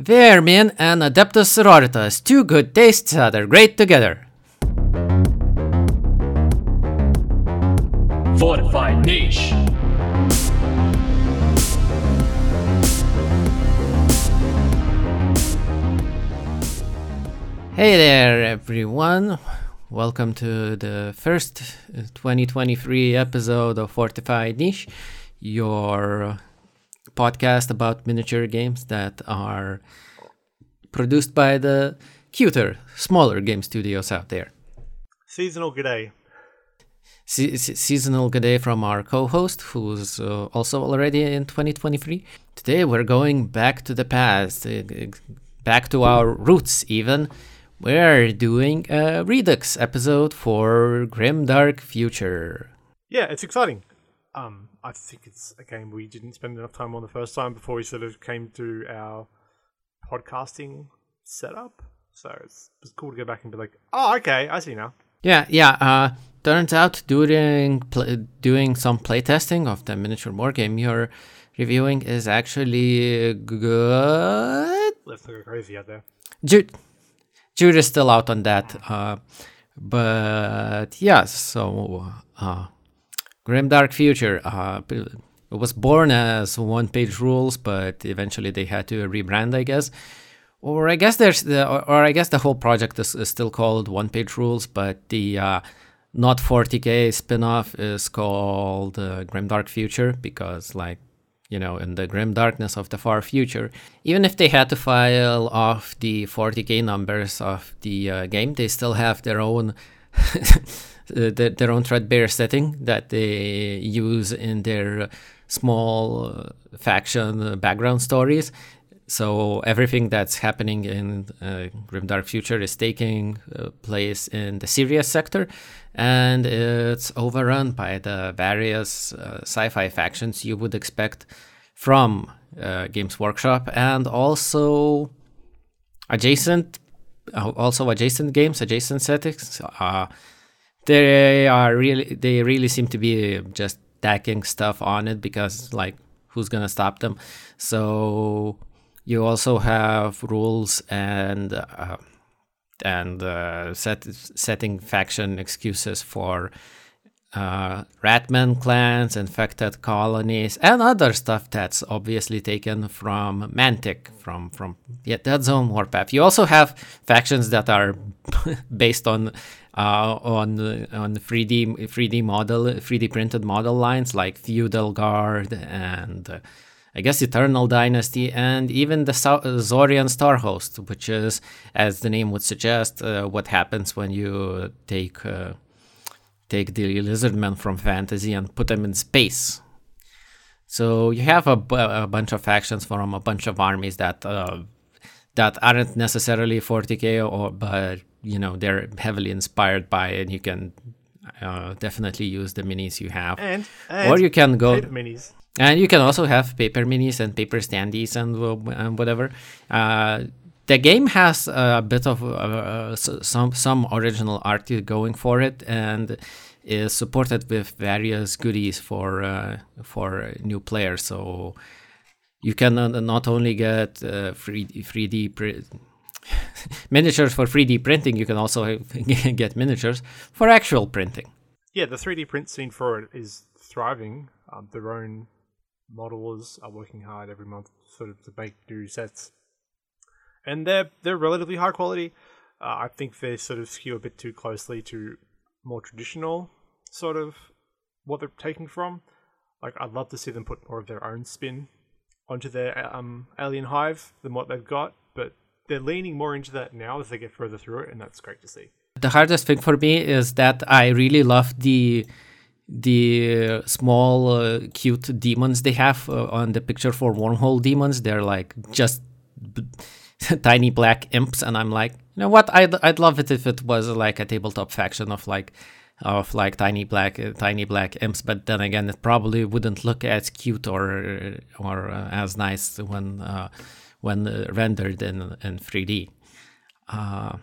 Vermin and Adeptus Sororitas, two good tastes that are great together. Fortified niche. Hey there, everyone. Welcome to the first uh, 2023 episode of Fortified Niche, your podcast about miniature games that are produced by the cuter, smaller game studios out there. Seasonal g'day. Se- se- seasonal good day from our co-host, who's uh, also already in 2023. Today we're going back to the past, uh, back to our roots even. We're doing a Redux episode for Grim Dark Future. Yeah, it's exciting. Um, I think it's a game we didn't spend enough time on the first time before we sort of came to our podcasting setup. So it's, it's cool to go back and be like, oh, okay, I see now. Yeah, yeah. Uh, turns out during pl- doing some playtesting of the miniature war game you're reviewing is actually good. Let's go crazy out there. Jude, Jude is still out on that. Uh, but yeah, so uh, Grim Dark Future. Uh, it was born as one page rules, but eventually they had to rebrand, I guess. Or I guess there's the, or, or I guess the whole project is, is still called One Page Rules, but the uh, not 40k spin-off is called uh, Grim Dark Future because like you know in the grim darkness of the far future even if they had to file off the 40k numbers of the uh, game they still have their own their, their own threadbare setting that they use in their small uh, faction uh, background stories so everything that's happening in uh, Grimdark Future is taking uh, place in the Sirius sector, and it's overrun by the various uh, sci-fi factions you would expect from uh, Games Workshop, and also adjacent, uh, also adjacent games, adjacent settings. They are really, they really seem to be just tacking stuff on it because, like, who's gonna stop them? So you also have rules and uh, and uh, set, setting faction excuses for uh, Ratman clans, infected colonies, and other stuff that's obviously taken from Mantic, from from yeah, Dead Zone warpath. You also have factions that are based on on on 3D 3D model 3D printed model lines like Feudal Guard and uh, I guess Eternal Dynasty, and even the Sau- Saurian Star Host, which is, as the name would suggest, uh, what happens when you take uh, take the Lizardmen from fantasy and put them in space. So you have a, bunch of factions from a bunch of armies that uh, that aren't necessarily 40k, or but you know they're heavily inspired by, it, and you can uh, definitely use the minis you have, And, and or you can go minis. and you can also have paper minis and paper standees and, and whatever. Uh, the game has a bit of uh, some some original art going for it, and is supported with various goodies for uh, for new players. So you can uh, not only get uh, free 3D pri- miniatures for 3D printing, you can also get miniatures for actual printing. Yeah, the 3D print scene for it is thriving. Um, their own modelers are working hard every month, sort of to make new sets, and they're they're relatively high quality. Uh, I think they sort of skew a bit too closely to more traditional sort of what they're taking from. Like, I'd love to see them put more of their own spin onto their um, Alien Hive than what they've got, they're leaning more into that now as they get further through it, and that's great to see. the hardest thing for me is that I really love the the small uh, cute demons they have uh, on the picture for wormhole demons. They're like just b- tiny black imps, and I'm like, you know what? I'd I'd love it if it was like a tabletop faction of like of like tiny black uh, tiny black imps. But then again, it probably wouldn't look as cute or or uh, as nice when uh, when uh, rendered in in 3D. Uh,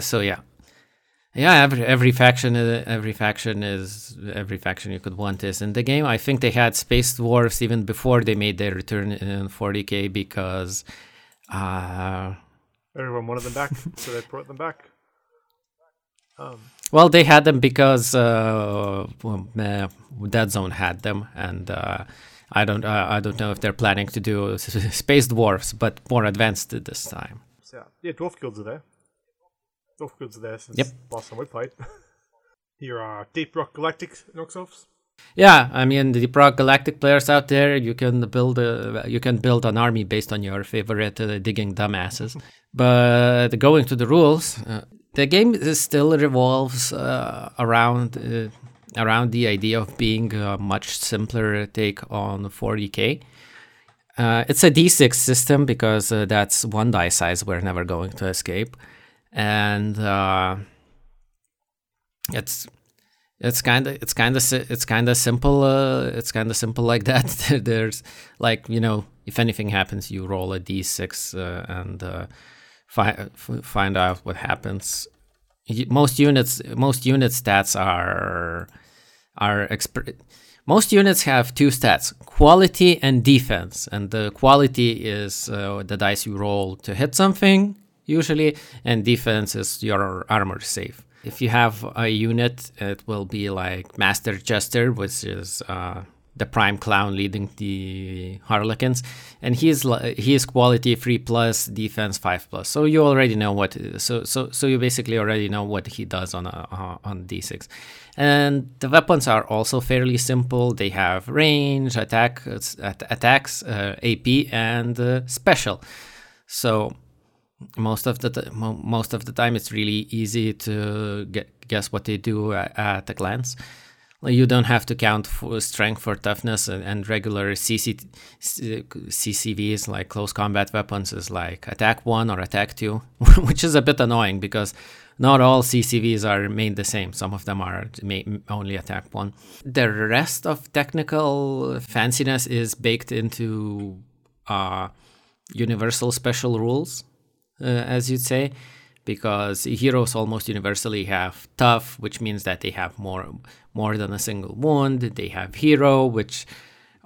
so yeah Yeah, every every faction, uh, every faction is every faction you could want is in the game. I think they had space dwarfs even before they made their return in 40k because uh, Everyone wanted them back, so they brought them back. Um, well, they had them because uh, well, uh, Dead Zone had them, and uh, I don't uh, I don't know if they're planning to do space dwarfs, but more advanced this time. yeah, yeah, dwarf guilds are there. Dwarf guilds are there since Yep. last time we played. Here are Deep Rock Galactic Noxelves. Yeah, I mean Deep Rock Galactic players out there, you can build a you can build an army based on your favorite uh, digging dumbasses. but going to the rules, uh, the game is still revolves uh, around uh, around the idea of being a much simpler take on 40k. Uh, it's a d6 system because uh, that's one die size we're never going to escape, and uh, it's it's kind of it's kind of it's kind of simple uh, it's kind of simple like that. There's like you know if anything happens you roll a d6 uh, and uh, fi- find out what happens most units most unit stats are are exp- most units have two stats quality and defense. And the quality is uh, the dice you roll to hit something usually and defense is your armor save if you have a unit it will be like master jester which is uh, the prime clown leading the harlequins. And he's li- he is quality 3 plus defense 5 plus. So you already know what so so so you basically already know what he does on a, uh, on d6 and the weapons are also fairly simple. They have range attack at- attacks uh, ap and uh, special. So most of the t- most of the time it's really easy to get, guess what they do at, at a glance you don't have to count for strength for toughness and, and regular CC, CCWs like close combat weapons is like attack 1 or attack 2 which is a bit annoying because not all CCWs are made the same. Some of them are only attack 1 the rest of technical fanciness is baked into uh, universal special rules uh, as you'd say, because heroes almost universally have tough, which means that they have more more than a single wound. They have hero, which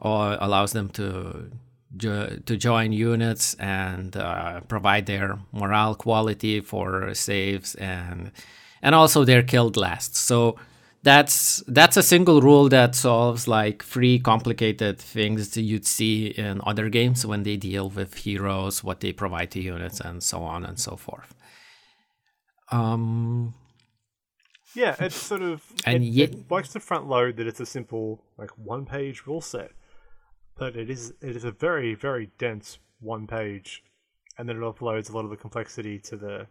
uh, allows them to jo- to join units and uh, provide their morale quality for saves and and also they're killed last. So that's that's a single rule that solves like three complicated things you'd see in other games when they deal with heroes, what they provide to units, and so on and so forth. Um, Yeah, it's sort of And it, yet- it likes to front load that it's a simple like one page rule set, but it is it is a very very dense one page, and then it offloads a lot of the complexity to the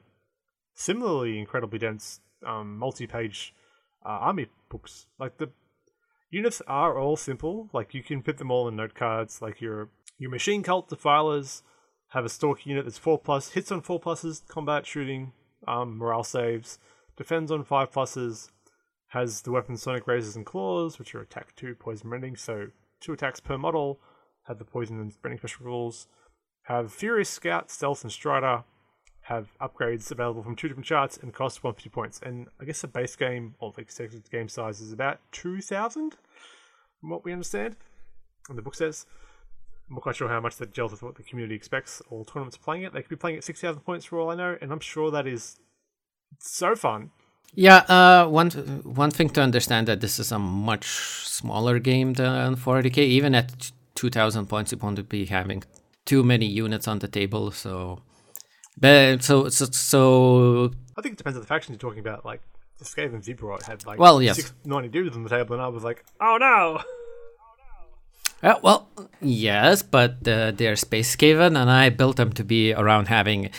similarly incredibly dense um, multi page uh, army books. Like the units are all simple. Like you can fit them all in note cards. Like your your machine cult defilers have a stalk unit that's four plus, hits on four pluses, combat shooting, um, morale saves, defends on five pluses, has the weapon sonic razors and claws, which are attack two, poison rending, so two attacks per model, have the poison and rending special rules, have furious scout, stealth, and strider, have upgrades available from two different charts and cost 150 points. And I guess the base game or the expected game size is about 2,000, from what we understand. And the book says. I'm not quite sure how much that gels with what the community expects. All tournaments playing it, they could be playing at 6,000 points for all I know, and I'm sure that is so fun. yeah, uh, one one thing to understand that this is a much smaller game than 40k. Even at 2,000 points, you won't be having too many units on the table. So, but so so, so I think it depends on the faction you're talking about. Like, the Skaven Zebrot had like Well, yes. six, 90 dudes on the table, and I was like, oh no! Uh, well, yes, but uh, they're space Skaven, and I built them to be around having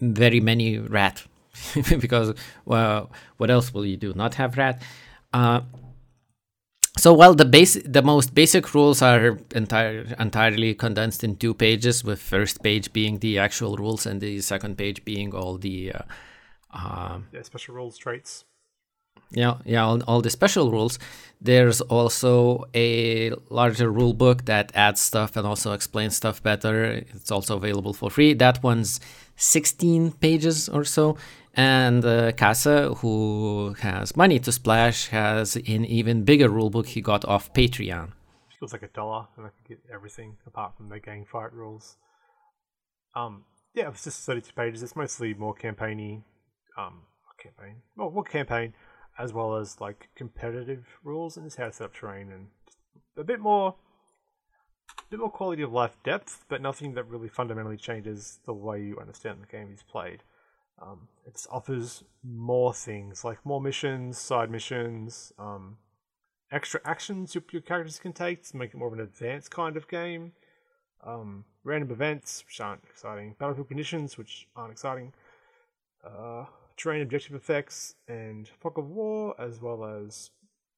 very many rat, because well, what else will you do? Not have rat. Uh, so while the base, the most basic rules are entire, entirely condensed in two pages, with first page being the actual rules and the second page being all the uh, uh, Yeah, special rules, traits. yeah, yeah, all, all the special rules. There's also a larger rule book that adds stuff and also explains stuff better. It's also available for free. That one's 16 pages or so. And uh, Casa, who has money to splash, has an even bigger rulebook he got off Patreon. Feels like a dollar, and I can get everything apart from the gang fight rules. Um, yeah, it's just 32 pages. It's mostly more campaigny, um, campaign, well, more campaign, as well as like competitive rules and just how to set up terrain and a bit more, a bit more quality of life depth, but nothing that really fundamentally changes the way you understand the game is played. Um, it offers more things like more missions, side missions, um, extra actions your, your characters can take to make it more of an advanced kind of game. Um, random events, which aren't exciting. Battlefield conditions, which aren't exciting. Uh, terrain objective effects and fog of war, as well as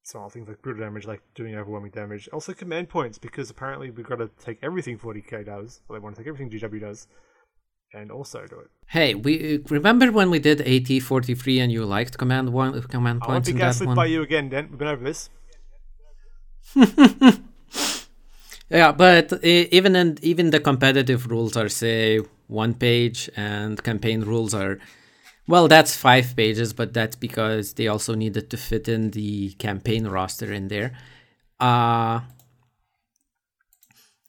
some other things like brutal damage, like doing overwhelming damage. Also command points, because apparently we've got to take everything 40k does, or they want to take everything GW does, and also do it. Hey, we remember when we did AT forty three and you liked command one command I won't points be gaslit by you again, Dent. We've been over this. Yeah, but even in even the competitive rules are say one page, and campaign rules are well, that's five pages, but that's because they also needed to fit in the campaign roster in there. Uh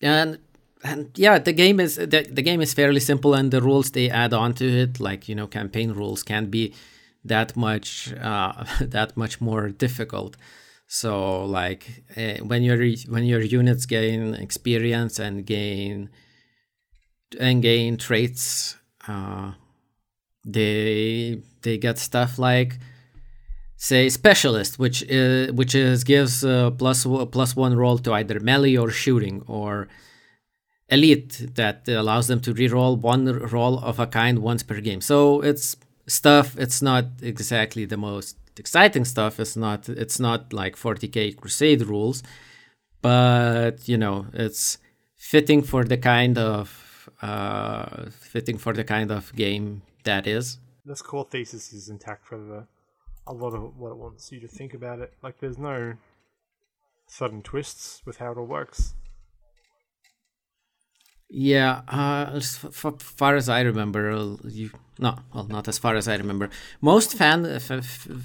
and and yeah, the game is the, the game is fairly simple, and the rules they add on to it, like you know, campaign rules, can be that much uh, that much more difficult. So like uh, when your when your units gain experience and gain and gain traits, uh, they they get stuff like say specialist, which is, which is gives uh, plus one roll to either melee or shooting, or elite that allows them to reroll one roll of a kind once per game. So it's stuff. It's not exactly the most exciting stuff. It's not. It's not like 40k Crusade rules, but you know, it's fitting for the kind of uh, fitting for the kind of game that is. This core thesis is intact for the a lot of what it wants you to think about it. Like there's no sudden twists with how it all works. Yeah, uh, as far as I remember, uh, you no, well, not as far as I remember. Most fan,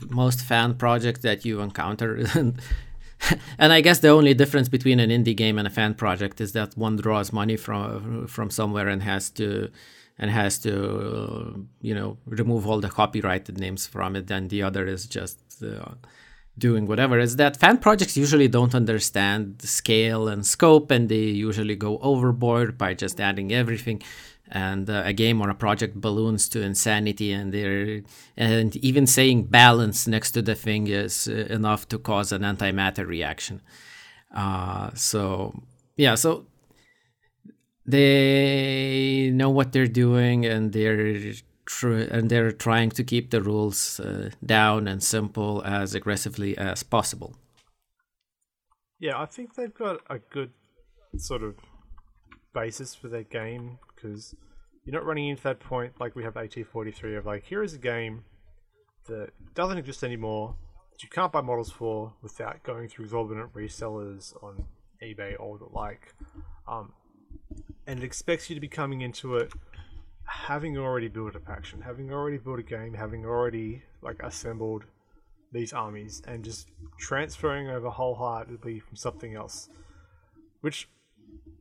most fan projects that you encounter, and I guess the only difference between an indie game and a fan project is that one draws money from from somewhere and has to and has to uh, you know remove all the copyrighted names from it, and the other is just uh, doing whatever is that fan projects usually don't understand the scale and scope and they usually go overboard by just adding everything. And uh, a game or a project balloons to insanity and they're and even saying balance next to the thing is uh, enough to cause an antimatter reaction. Uh, so yeah so they know what they're doing and they're tr- and they're trying to keep the rules uh, down and simple as aggressively as possible. Yeah, I think they've got a good sort of basis for their game because you're not running into that point like we have AT43 of like, here is a game that doesn't exist anymore that you can't buy models for without going through exorbitant resellers on eBay or the like. Um, and it expects you to be coming into it having already built a faction, having already built a game, having already like assembled these armies, and just transferring over wholeheartedly from something else. Which,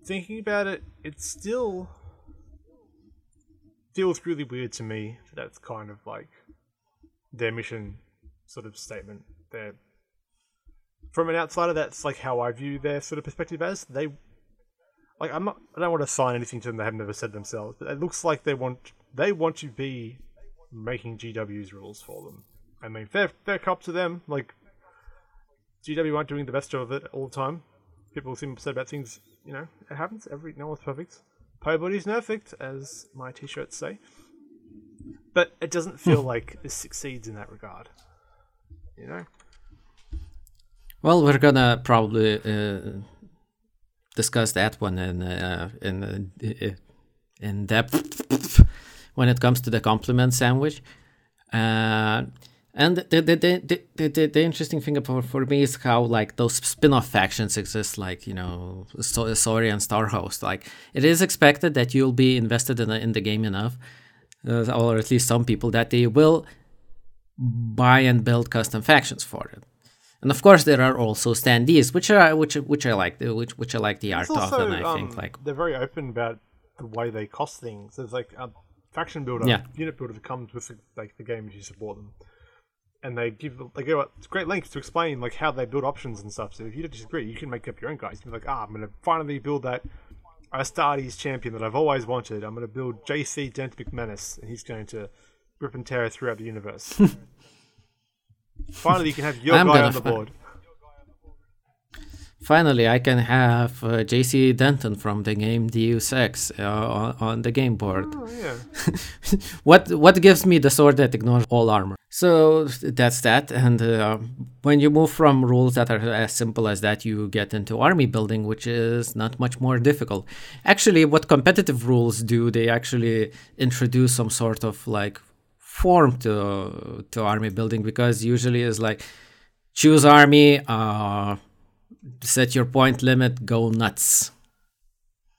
thinking about it, it still feels really weird to me that that's kind of like their mission sort of statement. Their from an outsider, that's like how I view their sort of perspective as they like I'm not I don't want to sign anything to them they have never said themselves, but it looks like they want they want to be making GW's rules for them. I mean, fair fair cop to them. Like GW aren't doing the best job of it all the time. People seem upset about things. You know, it happens. Every no one's perfect. Nobody's perfect, as my T-shirts say. But it doesn't feel like this succeeds in that regard. You know. Well, we're gonna probably uh, discuss that one in uh, in uh, in depth when it comes to the compliment sandwich. Uh, And the the, the, the, the, the interesting thing for, for me is how like those spin-off factions exist, like you know, Saurian Starhost. Like it is expected that you'll be invested in the, in the game enough, uh, or at least some people that they will buy and build custom factions for it. And of course, there are also standees, which are which which I like, which which I like the art also, of, and I um, think like they're very open about the way they cost things. There's like a faction builder, yeah. unit builder that comes with like the game as you support them and they give they go it's great lengths to explain like how they build options and stuff. So if you disagree, you can make up your own guys. You can be like, ah, I'm gonna finally build that Astartes champion that I've always wanted. I'm gonna build JC Dent McManus, and he's going to rip and tear throughout the universe. finally, you can have your I'm guy on the board. Finally, I can have uh, JC Denton from the game Deus Ex uh, on, on, the game board. Oh, yeah. what what gives me the sword that ignores all armor? So that's that. And uh, when you move from rules that are as simple as that, you get into army building, which is not much more difficult. Actually, what competitive rules do, they actually introduce some sort of like form to to army building because usually is like choose army. Uh, set your point limit, go nuts.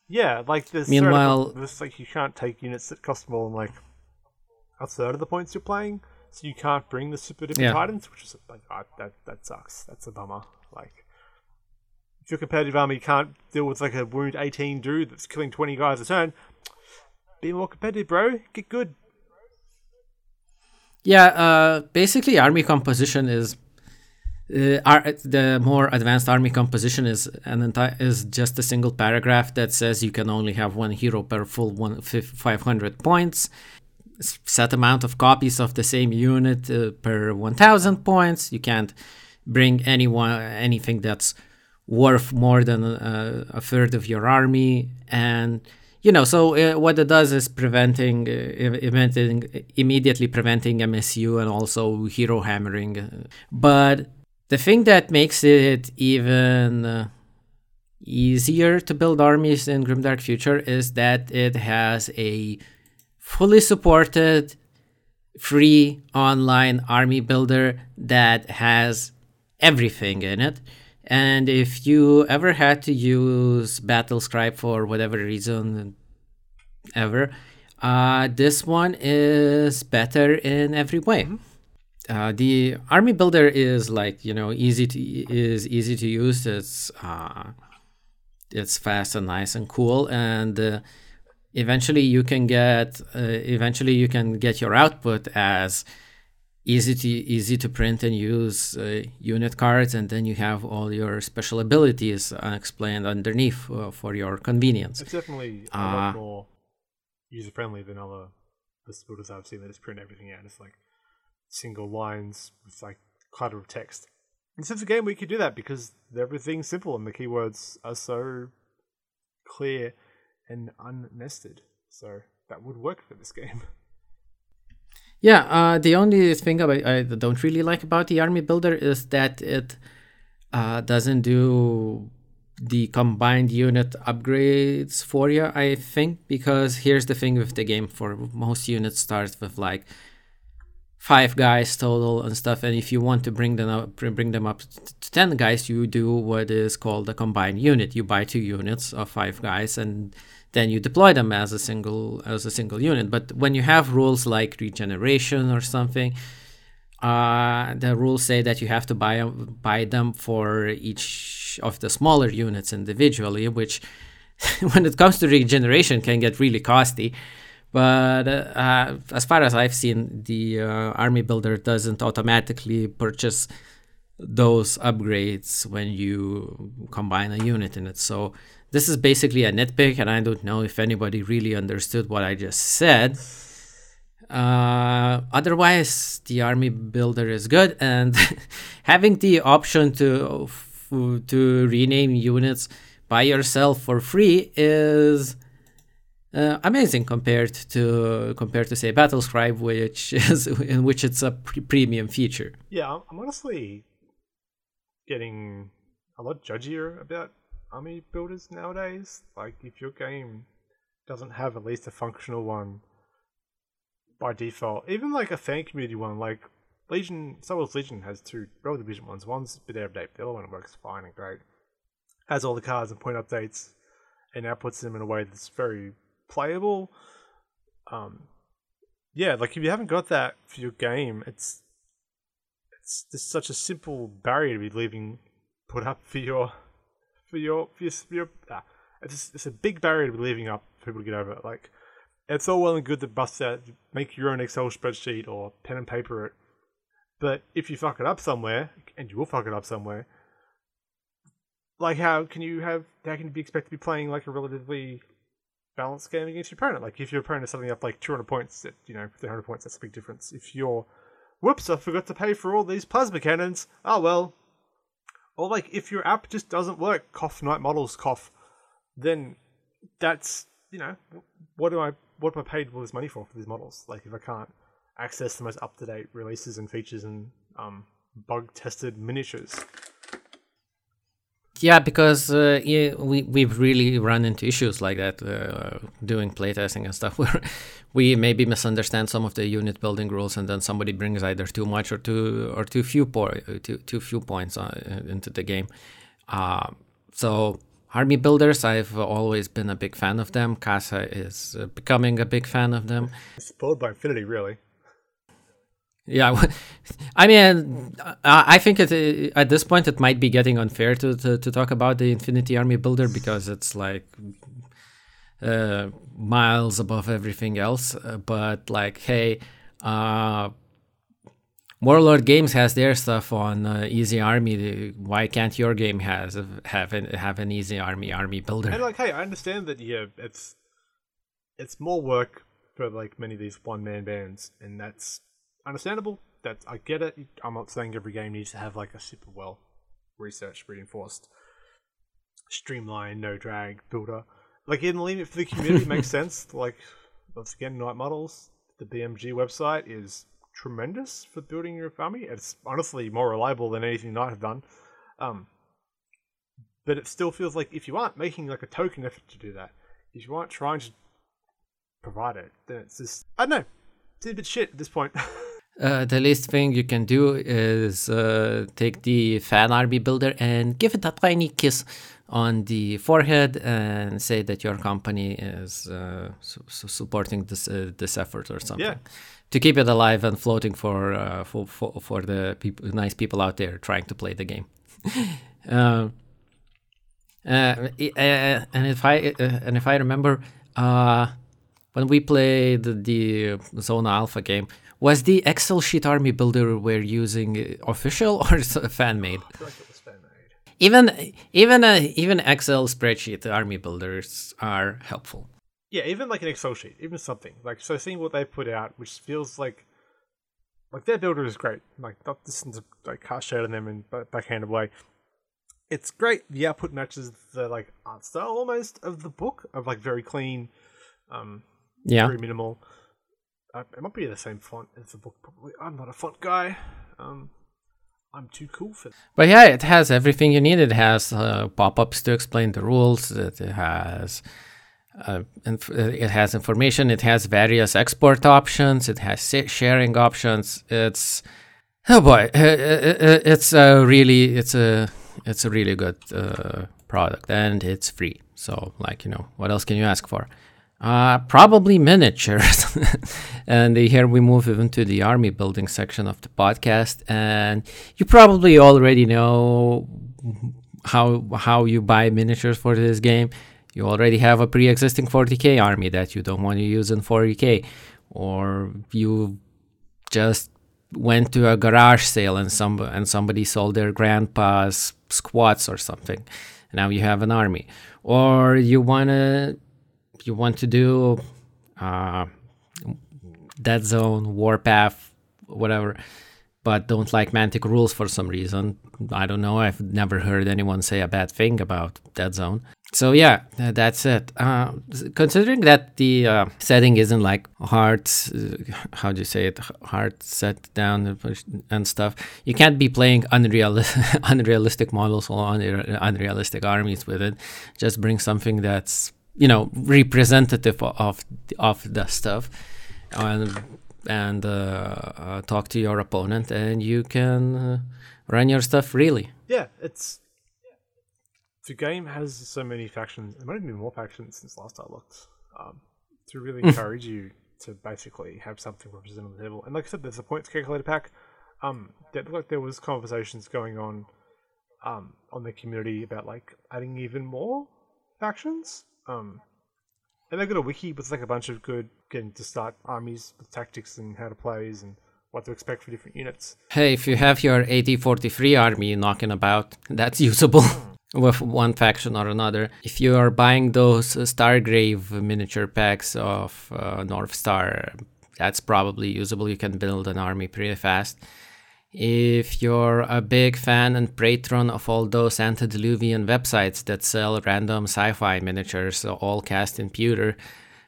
Yeah, like this. Meanwhile, this like you can't take units that cost more than like a third of the points you're playing, so you can't bring the super different yeah. titans, which is like oh, that that sucks. That's a bummer. Like if you're competitive army, can't deal with like a wound 18 dude that's killing 20 guys a turn. Be more competitive, bro. Get good. Yeah, uh, basically, army composition is uh, the more advanced army composition is an entire is just a single paragraph that says you can only have one hero per full one 500 points. Set amount of copies of the same unit uh, per 1000 points. You can't bring anyone anything that's worth more than a, a third of your army. And you know so uh, what it does is preventing uh, immediately preventing msu and also hero hammering but the thing that makes it even uh, easier to build armies in Grimdark Future is that it has a fully supported free online army builder that has everything in it. And if you ever had to use Battlescribe for whatever reason ever, uh, this one is better in every way. Mm-hmm. Uh, the army builder is like you know easy to is easy to use. It's uh, it's fast and nice and cool, and uh, eventually you can get uh, eventually you can get your output as easy to easy to print and use uh, unit cards, and then you have all your special abilities explained underneath uh, for your convenience. It's definitely a lot more user friendly than other builders I've seen that just print everything out. It's like single lines with like clutter of text. In Sims game, we could do that because everything's simple and the keywords are so clear and unnested. So that would work for this game. Yeah, uh, the only thing I, I, don't really like about the army builder is that it uh, doesn't do the combined unit upgrades for you. I think because here's the thing with the game: for most units starts with like five guys total and stuff and if you want to bring them up bring them up to 10 guys you do what is called a combined unit. You buy two units of five guys and then you deploy them as a single as a single unit. But when you have rules like regeneration or something uh, the rules say that you have to buy buy them for each of the smaller units individually which when it comes to regeneration can get really costly but uh, as far as I've seen, the uh, army builder doesn't automatically purchase those upgrades when you combine a unit in it. So this is basically a nitpick, and I don't know if anybody really understood what I just said. Uh, otherwise, the army builder is good, and having the option to to rename units by yourself for free is uh, amazing compared to compared to say Battlescribe, which is in which it's a pre- premium feature. Yeah, I'm honestly getting a lot judgier about army builders nowadays. Like, if your game doesn't have at least a functional one by default, even like a fan community one, like Legion, Star Wars Legion has two relatively decent ones. One's a bit out of date. The other one works fine and great. Has all the cards and point updates, and outputs them in a way that's very playable. Um, yeah, like if you haven't got that for your game, it's it's just such a simple barrier to be leaving put up for your for your for your, for your ah, it's it's a big barrier to be leaving up for people to get over. Like it's all well and good to bust out, make your own Excel spreadsheet or pen and paper it, but if you fuck it up somewhere, and you will fuck it up somewhere, like how can you have how can you be expected to be playing like a relatively balanced game against your opponent? Like if your opponent is something up like 200 points, you know, 300 points, that's a big difference. If you're, whoops, I forgot to pay for all these plasma cannons. Oh well. Or like if your app just doesn't work, cough Knight Models cough, then that's you know what do I what am I paid all this money for for these models? Like if I can't access the most up to date releases and features and um, bug tested miniatures. Yeah, because uh, yeah, we we've really run into issues like that uh, doing playtesting and stuff where we maybe misunderstand some of the unit building rules, and then somebody brings either too much or too or too few po- too, too few points uh, into the game. Uh, so army builders, I've always been a big fan of them. Casa is uh, becoming a big fan of them. Spoiled by infinity, really. Yeah, I mean, I think it, at this point it might be getting unfair to, to, to talk about the Infinity Army Builder because it's like uh, miles above everything else. Uh, but like, hey, uh, Warlord Games has their stuff on uh, Easy Army. Why can't your game has have an, have an Easy Army Army Builder? And like, hey, I understand that. Yeah, it's it's more work for like many of these one man bands, and that's understandable. That I get it. I'm not saying every game needs to have like a super well researched, reinforced, streamlined, no drag builder. Like in the limit for the community makes sense. Like once again, Knight Models, the BMG website is tremendous for building your army. It's honestly more reliable than anything Knight have done. Um, but it still feels like if you aren't making like a token effort to do that, if you aren't trying to provide it, then it's just I don't know. It's a bit shit at this point. Uh, the least thing you can do is uh, take the fan army builder and give it a tiny kiss on the forehead and say that your company is uh, su- supporting this uh, this effort or something Yeah. to keep it alive and floating for uh, for, for for the people, nice people out there trying to play the game. Um, uh, and if I uh, and if I remember, uh, when we played the, the Zona Alpha game, was the Excel sheet army builder we're using uh, official or is fan made? I feel like it was fan made. Even even uh, even Excel spreadsheet army builders are helpful. Yeah, even like an Excel sheet, even something like so. Seeing what they put out, which feels like like their builder is great. Like not this is like cast shade on them in ba- backhanded way. It's great. The output matches the like art style almost of the book of like very clean, um, Yeah. very minimal. It might be the same font as the book. Probably. I'm not a font guy. Um, I'm too cool for that. But yeah, it has everything you need. It has uh, pop-ups to explain the rules. It has uh, inf- it has information. It has various export options. It has sa- sharing options. It's oh boy, it's a really it's a it's a really good uh, product and it's free. So like you know, what else can you ask for? Uh, probably miniatures. and here we move even to the army building section of the podcast. And you probably already know how how you buy miniatures for this game. You already have a pre-existing 40k army that you don't want to use in 40k, or you just went to a garage sale and some and somebody sold their grandpa's squats or something. Now you have an army, or you wanna you want to do uh, Dead Zone, Warpath, whatever, but don't like Mantic rules for some reason. I don't know. I've never heard anyone say a bad thing about Dead Zone. So yeah, that's it. Uh, considering that the uh, setting isn't like hard, uh, how do you say it, hard set down and stuff, you can't be playing unreal- unrealistic models or unre- unrealistic armies with it. Just bring something that's you know representative of of the stuff and and uh, uh, talk to your opponent, and you can uh, run your stuff really Yeah, it's the game has so many factions. It might even be more factions since last I looked. Um, to really encourage you to basically have something represented on the table. And like I said, there's a points calculator pack. Um, that looked like there was conversations going on um, on the community about like adding even more factions. Um, and they've got a wiki with like a bunch of good getting to start armies with tactics and how to plays and what to expect for different units. Hey, if you have your AT43 army knocking about, that's usable with one faction or another. If you are buying those Stargrave miniature packs of uh, North Star, that's probably usable. You can build an army pretty fast. If you're a big fan and patron of all those antediluvian websites that sell random sci fi miniatures, all cast in pewter,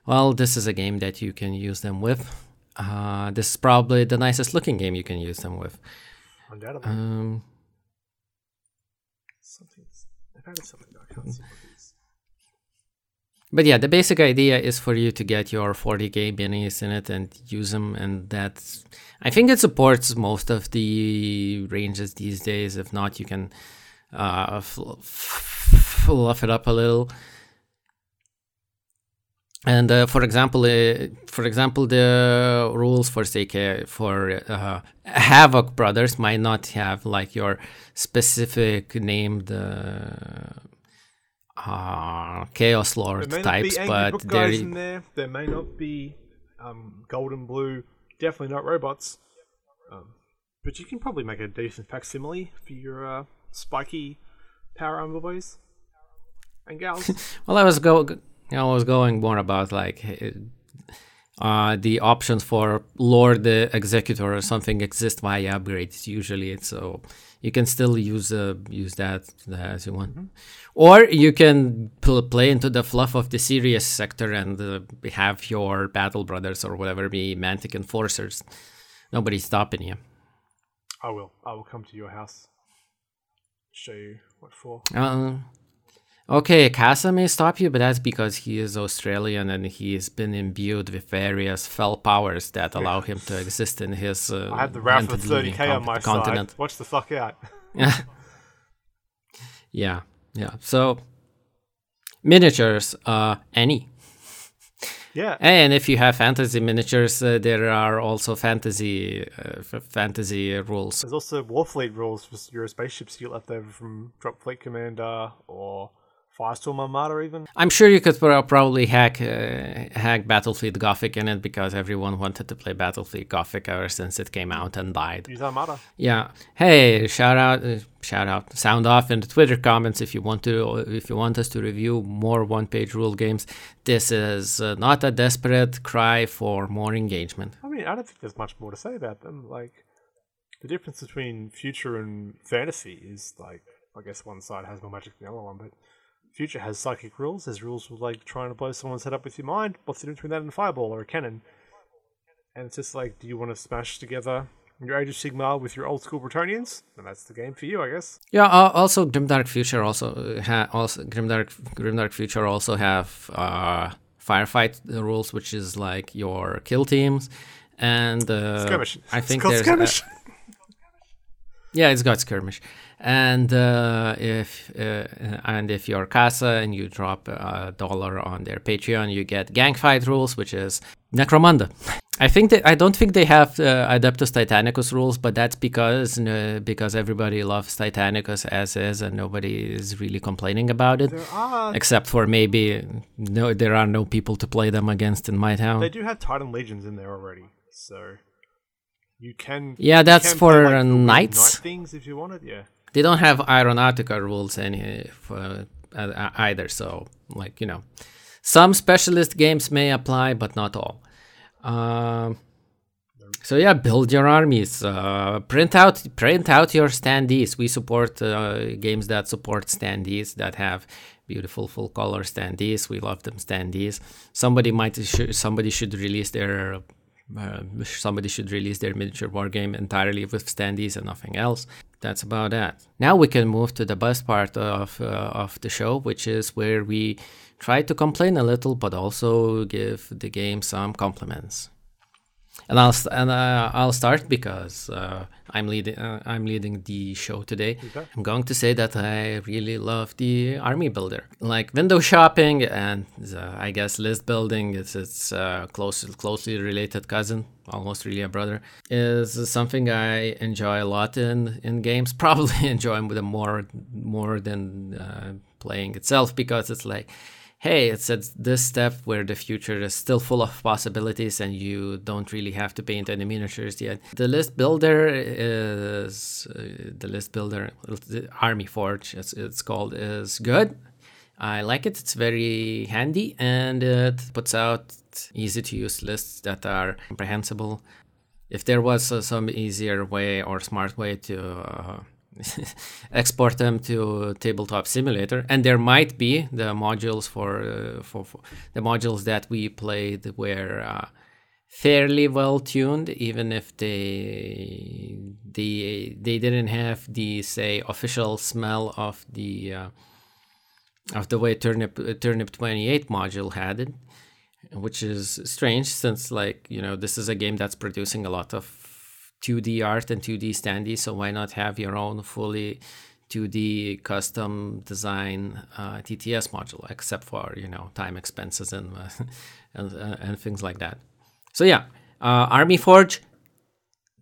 well, this is a game that you can use them with. Uh, this is probably the nicest looking game you can use them with. Undoubtedly. Um, Something's, I've added something I can't see what it is. But yeah, the basic idea is for you to get your 40k minis in it and use them, and that's. I think it supports most of the ranges these days. If not, you can uh, fl- fluff it up a little. And uh, for example, uh, for example, the rules for say for uh, Havoc Brothers might not have like your specific named uh, Chaos Lord There may not types, but book there guys in there. There may not be um, gold and blue. Definitely not robots. Um, but you can probably make a decent facsimile for your uh, spiky power armor boys and gals. Well, I was go, I was going more about like uh, the options for Lord the Executor or something exist via upgrades. Usually, it's so you can still use uh, use that as you want, or you can pl- play into the fluff of the Sirius sector and uh, have your battle brothers or whatever be Mantic enforcers. Nobody's stopping you. I will. I will come to your house. Show you what for. Uh, okay, Casa may stop you, but that's because he is Australian and he's been imbued with various fell powers that allow him to exist in his. Uh, I had the wrath of 30k on my continent. side. Watch the fuck out. Yeah. Yeah, yeah. So miniatures, uh, any. Yeah. And if you have fantasy miniatures, uh, there are also fantasy uh, f- fantasy rules. There's also Warfleet rules for your spaceships you get left over from Drop Fleet Commander or Firestorm Armada, even. I'm sure you could probably hack uh, hack Battlefleet Gothic in it because everyone wanted to play Battlefleet Gothic ever since it came out and died. Use Armada. Yeah. Hey, shout out, uh, shout out, sound off in the Twitter comments if you want to, if you want us to review more one-page rule games. This is uh, not a desperate cry for more engagement. I mean, I don't think there's much more to say about them. Like, the difference between future and fantasy is like, I guess one side has more magic than the other one, but future has psychic rules. There's rules for like trying to blow someone's head up with your mind. What's the difference between that and a fireball or a cannon? And it's just like, do you want to smash together your Age of Sigmar with your old school Bretonnians? And that's the game for you, I guess. Yeah. Uh, also, Grimdark Future also uh, ha- also Grimdark Grimdark Future also have uh, firefight rules, which is like your kill teams, and uh, Skirmish. I It's think called there's a- Yeah, it's got skirmish, and uh, if uh, and if you're Casa and you drop a dollar on their Patreon, you get gang fight rules, which is Necromunda. I think that I don't think they have uh, Adeptus Titanicus rules, but that's because uh, because everybody loves Titanicus as is, and nobody is really complaining about it, There are. except for maybe no, there are no people to play them against in my town. They do have Titan Legions in there already, so you can. Yeah, that's can for, play, like, knights. Knight things if you wanted, yeah. They don't have aeronautica rules any for, uh, either so like you know some specialist games may apply but not all. Um, so yeah build your armies uh, print out print out your standees. We support uh, games that support standees that have beautiful full color standees. We love them standees. Somebody might sh- somebody should release their uh, somebody should release their miniature war game entirely with standees and nothing else. That's about that. Now we can move to the best part of uh, of the show, which is where we try to complain a little, but also give the game some compliments. And I'll st- and uh, I'll start because uh, I'm leading uh, I'm leading the show today. Okay. I'm going to say that I really love the army builder, like window shopping and uh, I guess list building. It's its uh, close closely related cousin, almost really a brother. Is something I enjoy a lot in in games. Probably enjoy them more more than uh, playing itself because it's like hey, it's at this step where the future is still full of possibilities and you don't really have to paint any miniatures yet. The list builder is uh, the list builder, the Army Forge, it's, it's called, is good. I like it. It's very handy and it puts out easy to use lists that are comprehensible. If there was uh, some easier way or smart way to uh, export them to tabletop simulator. And there might be the modules for, uh, for, for the modules that we played were uh, fairly well tuned even if they they they didn't have the say official smell of the uh, of the way turnip turnip 28 module had it which is strange since like you know this is a game that's producing a lot of 2D art and 2D standee, so why not have your own fully 2D custom design uh, TTS module, except for you know time expenses and uh, and, uh, and things like that. So yeah, uh, Army Forge,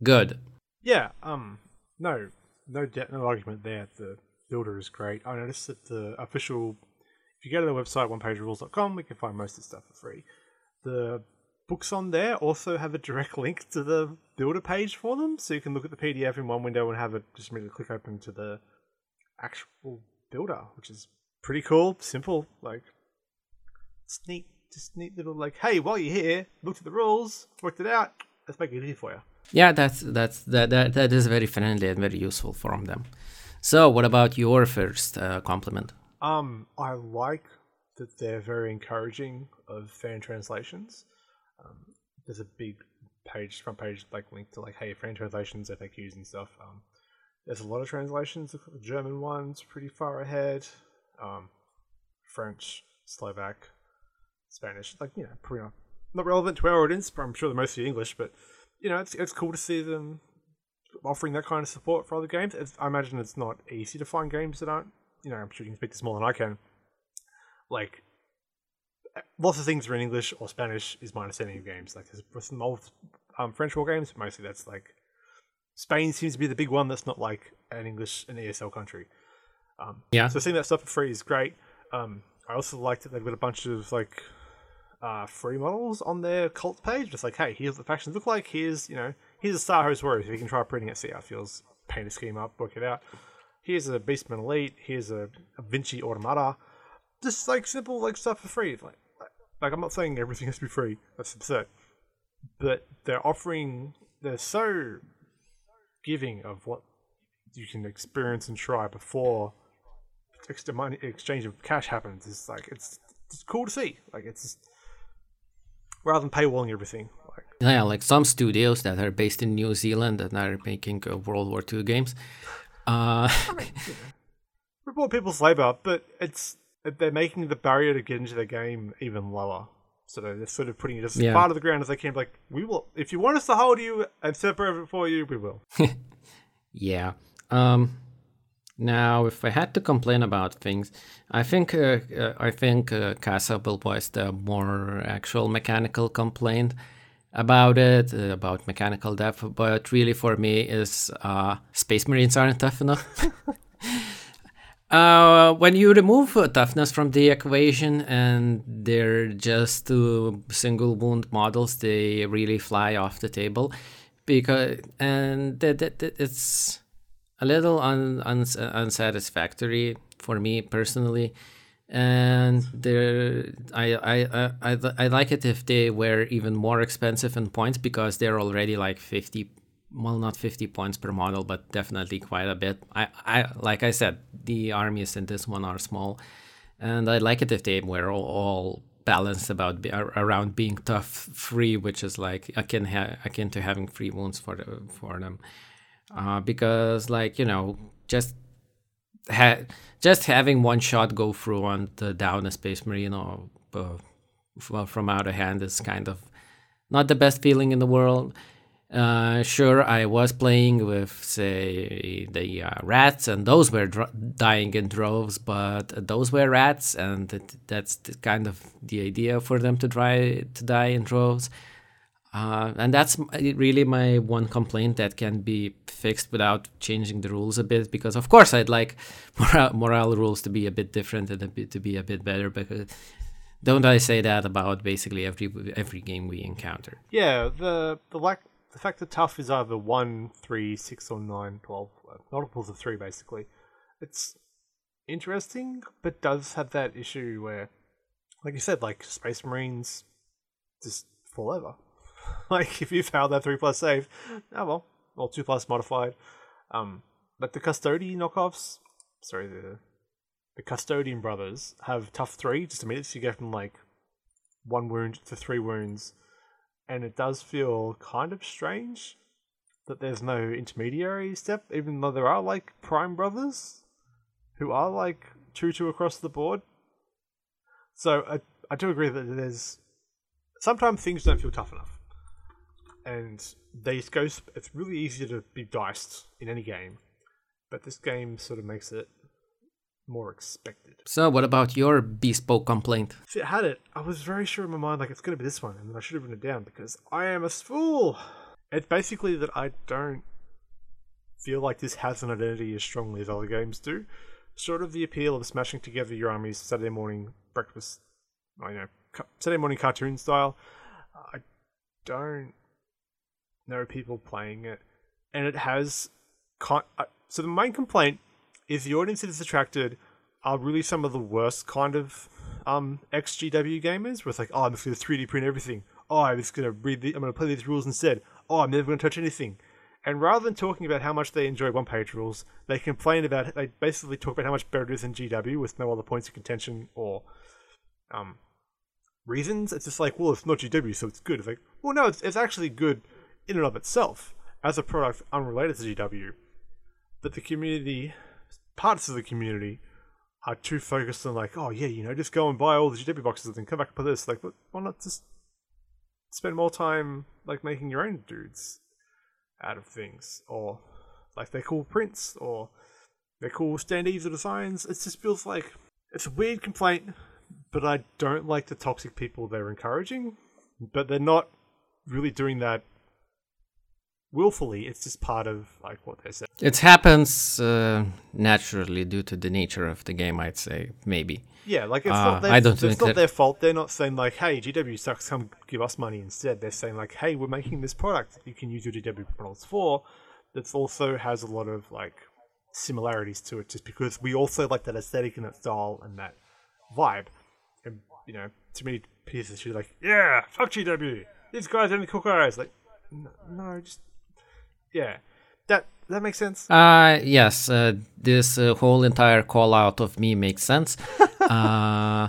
good. Yeah. Um. No. No. De- no argument there. The builder is great. I noticed that the official. If you go to the website onepagerules.com, we can find most of the stuff for free. The books on there also have a direct link to the builder page for them, so you can look at the PDF in one window and have it just immediately click open to the actual builder, which is pretty cool, simple, like it's neat, just neat little like, hey, while you're here, looked at the rules, worked it out, let's make it easy for you. Yeah, that's that's that that, that is very friendly and very useful from them. So, what about your first uh, compliment? Um, I like that they're very encouraging of fan translations. Um, there's a big page, front page, like link to like, hey, fan translations, FAQs, and stuff. Um, there's a lot of translations. The German one's pretty far ahead. Um, French, Slovak, Spanish, like you know, pretty not, not relevant to our audience, but I'm sure they're mostly English. But you know, it's it's cool to see them offering that kind of support for other games. It's, I imagine it's not easy to find games that aren't. You know, I'm sure you can speak this more than I can. Like lots of things are in English or Spanish is my understanding of games. Like there's some old um, French war games, mostly that's like Spain seems to be the big one that's not like an English an ESL country. Um, yeah. So seeing that stuff for free is great. Um, I also liked that they've got a bunch of like uh, free models on their cult page. Just like, hey, here's what the factions look like. Here's you know, here's a Star Host Warriors. If you can try printing it, see how it feels. Paint a scheme up, work it out. Here's a Beastman Elite. Here's a, a Vinci Automata. Just like simple like stuff for free. Like like I'm not saying everything has to be free. That's absurd. But they're offering. They're so giving of what you can experience and try before extra money exchange of cash happens. It's like it's it's cool to see. Like it's just, rather than paywalling everything. Like yeah, like some studios that are based in New Zealand and are making uh, World War II games. Uh, I mean, you know, report people's labor, but it's they're making the barrier to get into the game even lower. So they're sort of putting it as Yeah. part of the ground as they can. Like, we will, if you want us to hold you and separate it for you, we will. Yeah. Um now if I had to complain about things, I think uh, uh, I think uh, Casa Bilbao is the more actual mechanical complaint about it, uh, about mechanical depth, but really for me is uh, Space Marines aren't tough enough. Uh, when you remove toughness from the equation and they're just two single wound models, they really fly off the table because and it's a little un, uns unsatisfactory for me personally. And there I, I I I I like it if they were even more expensive in points because they're already like 50 well not 50 points per model but definitely quite a bit. I I like I said the armies in this one are small. And I like it if they were all, all balanced about around being tough free which is like akin ha- akin to having free wounds for the, for them. Uh, because like you know just ha- just having one shot go through on the down a space marine or uh, from out of hand is kind of not the best feeling in the world. Uh, sure, I was playing with, say, the uh, rats, and those were dying in droves, but those were rats, and that's the kind of the idea for them to try to die in droves. Uh, and that's really my one complaint that can be fixed without changing the rules a bit. Because of course I'd like morale, morale rules to be a bit different and bit to be a bit better. Because don't I say that about basically every every game we encounter? Yeah, the the lack the fact that tough is either 1, 3, 6, or 9, 12, uh, multiples of 3 basically. It's interesting, but does have that issue where, like you said, like Space Marines just fall over. like if you fail that 3 plus save, oh well, or 2 plus modified. Um, but the Custodian knockoffs, sorry, the the Custodian brothers have tough 3 just immediately, so you go from like 1 wound to 3 wounds and it does feel kind of strange that there's no intermediary step, even though there are like Prime Brothers who are like two two across the board. So I I do agree that there's sometimes things don't feel tough enough, and these go. It's really easy to be diced in any game, but this game sort of makes it more expected. So, what about your bespoke complaint? See, I had it. I was very sure in my mind, like, it's going to be this one, and then I should have written it down because I am a fool. It's basically that I don't feel like this has an identity as strongly as other games do. Sort of the appeal of smashing together your armies Saturday morning breakfast, I know, Saturday morning cartoon style. I don't know people playing it, and it has. Con- uh, so the main complaint is the audience that is attracted are really some of the worst kind of um, XGW gamers, where it's like, oh, I'm just going to 3D print everything. Oh, I'm just going to read the, I'm going to play these rules instead. Oh, I'm never going to touch anything. And rather than talking about how much they enjoy one-page rules, they complain about, they basically talk about how much better it is than GW with no other points of contention or um, reasons. It's just like, well, it's not GW, so it's good. It's like, well, no, it's, it's actually good in and of itself as a product unrelated to GW. But the community parts of the community are too focused on like, oh yeah, you know, just go and buy all the GW boxes and then come back and put this. Like, why not just spend more time like making your own dudes out of things, or like they're cool prints, or they're cool standees or designs. It just feels like it's a weird complaint, but I don't like the toxic people they're encouraging. But they're not really doing that willfully. It's just part of like what they say. It happens uh, naturally due to the nature of the game. I'd say maybe. Yeah, like it's uh, not their, I don't it's not their fault. They're not saying like, "Hey, GW sucks. Come give us money instead." They're saying like, "Hey, we're making this product. You can use your GW models for." That also has a lot of like similarities to it, just because we also like that aesthetic and that style and that vibe. And you know, to me, pieces she's like, "Yeah, fuck GW. These guys are only cool guys." Like, no, no just yeah, that that makes sense. Uh yes, uh, this uh, whole entire call out of me makes sense. uh,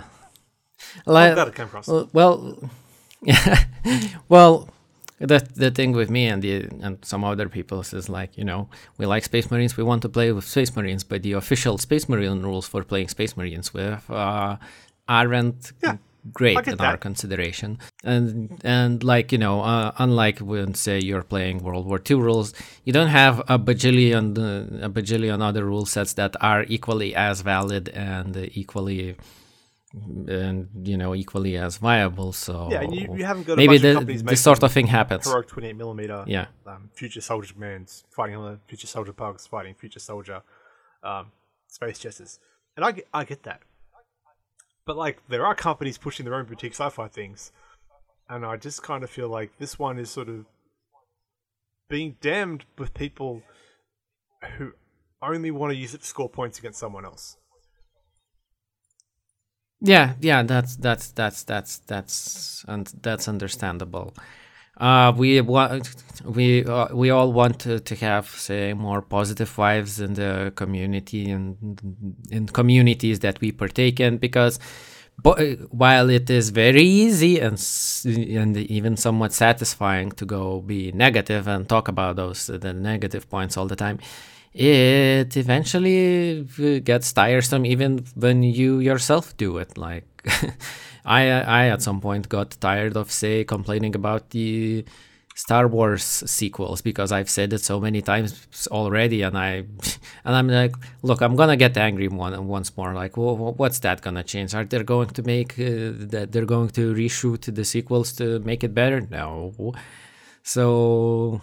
like, that came across. Well, well, the the thing with me and the and some other people is like you know we like Space Marines, we want to play with Space Marines, but the official Space Marine rules for playing Space Marines with uh, aren't yeah great in that. our consideration. And and like you know, uh, unlike when say you're playing World War II rules, you don't have a bajillion uh, a bajillion other rule sets that are equally as valid and equally and you know equally as viable. So yeah, you, you haven't got maybe the, this sort of thing happens. Heroic 28 millimeter. Yeah. Um, future soldier commands fighting on the future soldier pugs fighting future soldier um, space chesses, and I I get that. But like, there are companies pushing their own boutique sci-fi things, and I just kind of feel like this one is sort of being damned with people who only want to use it to score points against someone else. Yeah, yeah, that's that's that's that's that's and that's understandable. Uh, we want we uh, we all want to, to have say more positive vibes in the community and in communities that we partake in because uh, while it is very easy and and even somewhat satisfying to go be negative and talk about those the negative points all the time it eventually gets tiresome even when you yourself do it like I I at some point got tired of say complaining about the Star Wars sequels because I've said it so many times already, and I and I'm like, look, I'm gonna get angry one once more. Like, well, what's that gonna change? Are they going to make uh, that? They're going to reshoot the sequels to make it better? No. So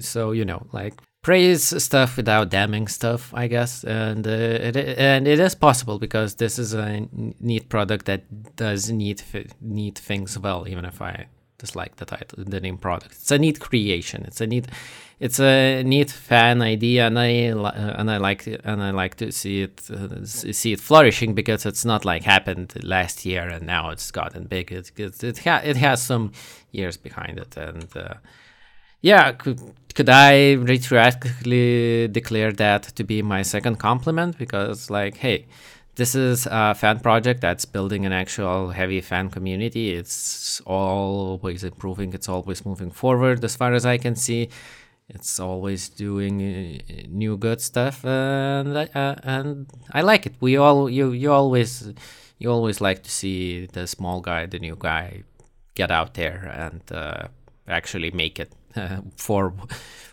so you know, like praise stuff without damning stuff, I guess, and uh, it and it is possible because this is a neat product that does neat neat things well, even if I dislike the title, the name product. It's a neat creation. It's a neat, it's a neat fan idea, and I uh, and I like and I like to see it uh, see it flourishing because it's not like happened last year and now it's gotten big. It it it, ha- it has some years behind it, and uh, yeah, could, could I retroactively declare that to be my second compliment? Because, like, hey, this is a fan project that's building an actual heavy fan community. It's always improving, it's always moving forward, as far as I can see. It's always doing uh, new good stuff, and uh, and I like it. We all you you always you always like to see the small guy, the new guy, get out there and uh, actually make it uh, for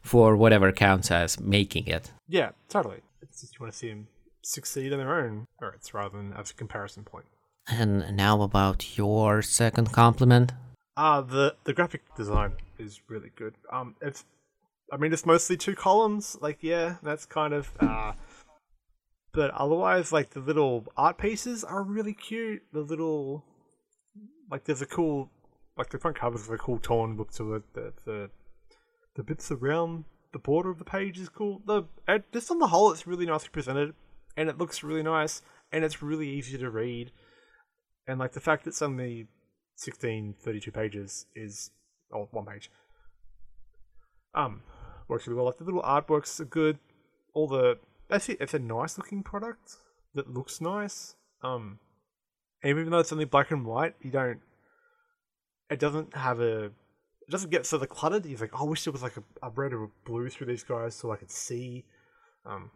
for whatever counts as making it. Yeah, totally. It's just you want to see them succeed on their own merits rather than as a comparison point. And now about your second compliment. Ah, uh, the the graphic design is really good. Um, it's, I mean, it's mostly two columns. Like, yeah, that's kind of. Uh, but otherwise, like the little art pieces are really cute. The little, like, there's a cool, like the front cover's of a cool torn look to it. The the the bits around the border of the page is cool. The just on the whole, it's really nicely presented, and it looks really nice, and it's really easy to read. And like the fact that it's only 16, 32 pages is or one page. Um, works really well. Like the little artworks are good. All the it. It's a nice looking product that looks nice. Um, and even though it's only black and white, you don't. It doesn't have a it doesn't get so the cluttered. He's like, oh, I wish there was like a, a red or a blue through these guys so I could see. Um,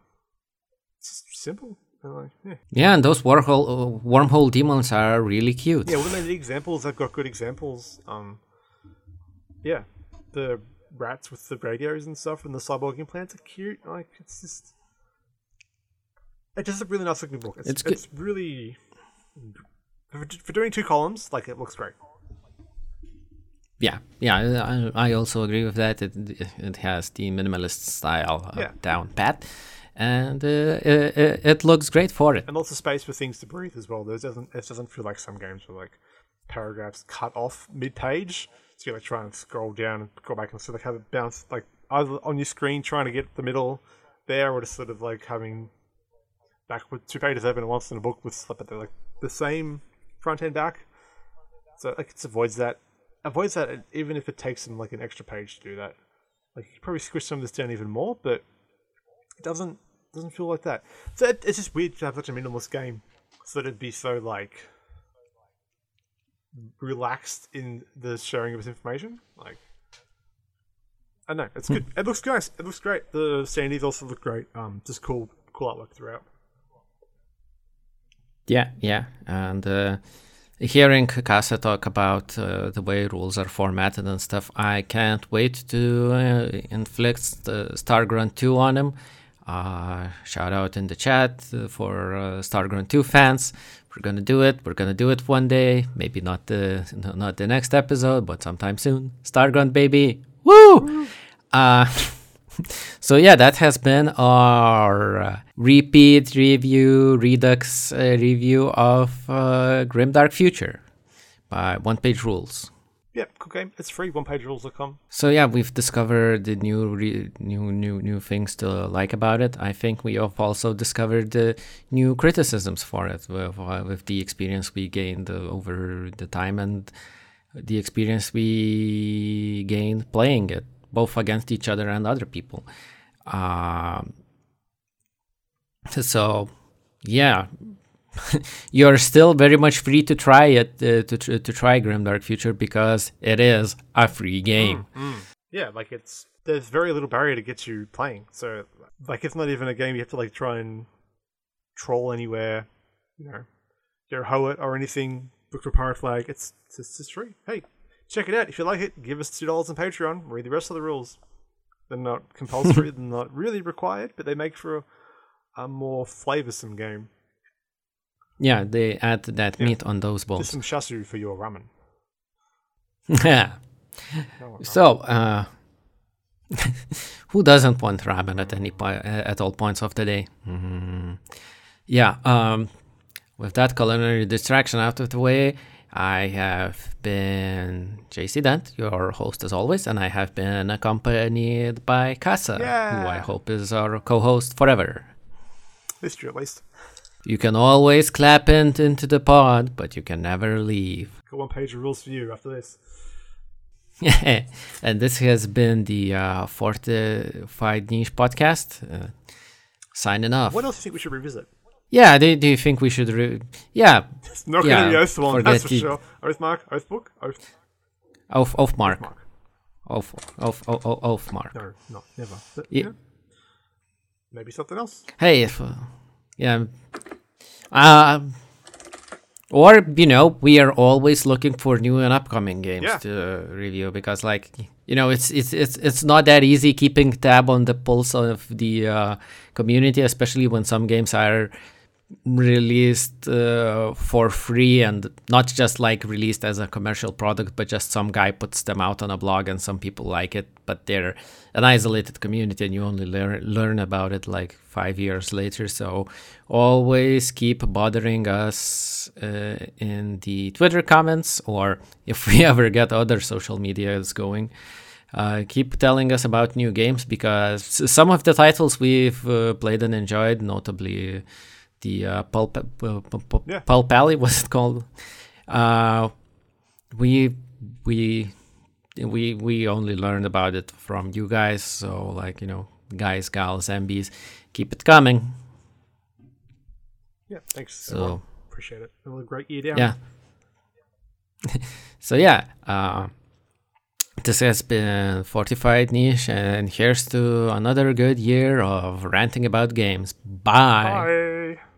it's just simple. Like, yeah. yeah, and those wormhole uh, wormhole demons are really cute. Yeah, when they need examples, they've got good examples. Um, yeah, the rats with the radios and stuff, and the cyborg implants are cute. Like it's just, it's just a really nice looking book. It's, it's, it's really for, for doing two columns. Like it looks great yeah yeah I, I also agree with that. It it has the minimalist style uh, yeah. down pat and uh, it, it, looks great for it. And lots of space for things to breathe as well there doesn't it doesn't feel like some games where like paragraphs cut off mid-page. So you like try and scroll down and go back and sort of have it bounce like either on your screen trying to get the middle there or just sort of like having back with two pages open at once in a book with but they're like the same front and back. So like it avoids that avoids that even if it takes them like an extra page to do that. Like you probably squish some of this down even more, but it doesn't doesn't feel like that. So it, it's just weird to have such a minimalist game, so that it'd be so like relaxed in the sharing of this information. Like I know it's good. It looks nice. It looks great. The standees also look great. Um, just cool, cool artwork throughout. Yeah, yeah, and uh, hearing Kasa talk about uh, the way rules are formatted and stuff, I can't wait to uh, inflict the Stargrunt 2 on him. Uh, shout out in the chat for uh, Stargrunt 2 fans. We're gonna do it. We're gonna do it one day. Maybe not the not the next episode, but sometime soon. Stargrunt baby, woo! Uh, so yeah, that has been our uh, repeat review, Redux uh, review of uh, Grimdark Future by One Page Rules. Yeah, cool game. It's free. OnePageRules.com. So yeah, we've discovered the new, re- new, new, new things to like about it. I think we have also discovered the new criticisms for it with, uh, with the experience we gained uh, over the time and the experience we gained playing it both against each other and other people. Um, so, yeah, you're still very much free to try it uh, to to try Grimdark Future because it is a free game. Mm, mm. Yeah, like it's there's very little barrier to get you playing. So like it's not even a game you have to like try and troll anywhere, you know, your hoe it or anything. look for Pirate Flag. It's it's just free. Hey, check it out. If you like it, give us two dollars on Patreon. Read the rest of the rules. They're not compulsory. they're not really required, but they make for a, a more flavoursome game. Yeah, they add that meat on those Just balls. some chashu for your ramen. Yeah. No So, uh, who doesn't want ramen at any po- at all points of the day? Mhm. Yeah. Um, with that culinary distraction out of the way, I have been JC Dent, your host as always, and I have been accompanied by Casa, who I hope is our co-host forever. This year at least. You can always clap in, into the pod, but you can never leave. Got one page of rules for you after this. and this has been the uh, Fortified Niche podcast. Uh, signing off. What else do you think we should revisit? Yeah, do, do you think we should? Re- yeah, It's not Yeah, to be Oath one, that's for the- sure. Oathmark, Oath Book, Oath off off mark, off off off, off, off mark. No, no, never. But, Yeah. yeah. Maybe something else. Hey, if, uh, yeah, uh, or you know, we are always looking for new and upcoming games Yeah. to review because, like, you know, it's it's it's it's not that easy keeping tab on the pulse of the uh, community, especially when some games are released uh, for free and not just like released as a commercial product but just some guy puts them out on a blog and some people like it but they're an isolated community and you only learn learn about it like 5 years later. So always keep bothering us uh, in the Twitter comments or if we ever get other social medias going uh, keep telling us about new games because some of the titles we've uh, played and enjoyed, notably the uh, Pulp, uh, Pulp, Yeah. Pulp Alley, was it called? Uh, we we we we only learned about it from you guys, so like you know, guys, gals, MBs, keep it coming. Yeah, thanks. So- everyone. Appreciate it. Another great year down. Yeah. so yeah, uh, this has been Fortified Niche, and here's to another good year of ranting about games. Bye. Bye.